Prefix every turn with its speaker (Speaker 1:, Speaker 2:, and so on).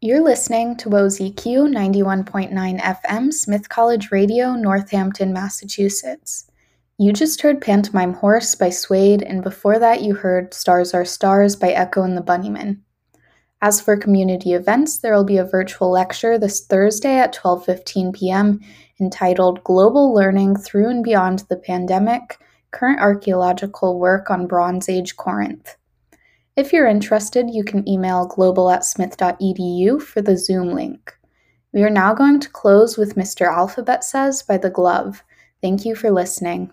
Speaker 1: You're listening to WOZQ 91.9 FM, Smith College Radio, Northampton, Massachusetts. You just heard Pantomime Horse by Suede, and before that, you heard Stars Are Stars by Echo and the Bunnymen. As for community events, there will be a virtual lecture this Thursday at 12:15 p.m. entitled Global Learning Through and Beyond the Pandemic: Current Archaeological Work on Bronze Age Corinth. If you're interested, you can email global at smith.edu for the Zoom link. We are now going to close with Mr. Alphabet Says by The Glove. Thank you for listening.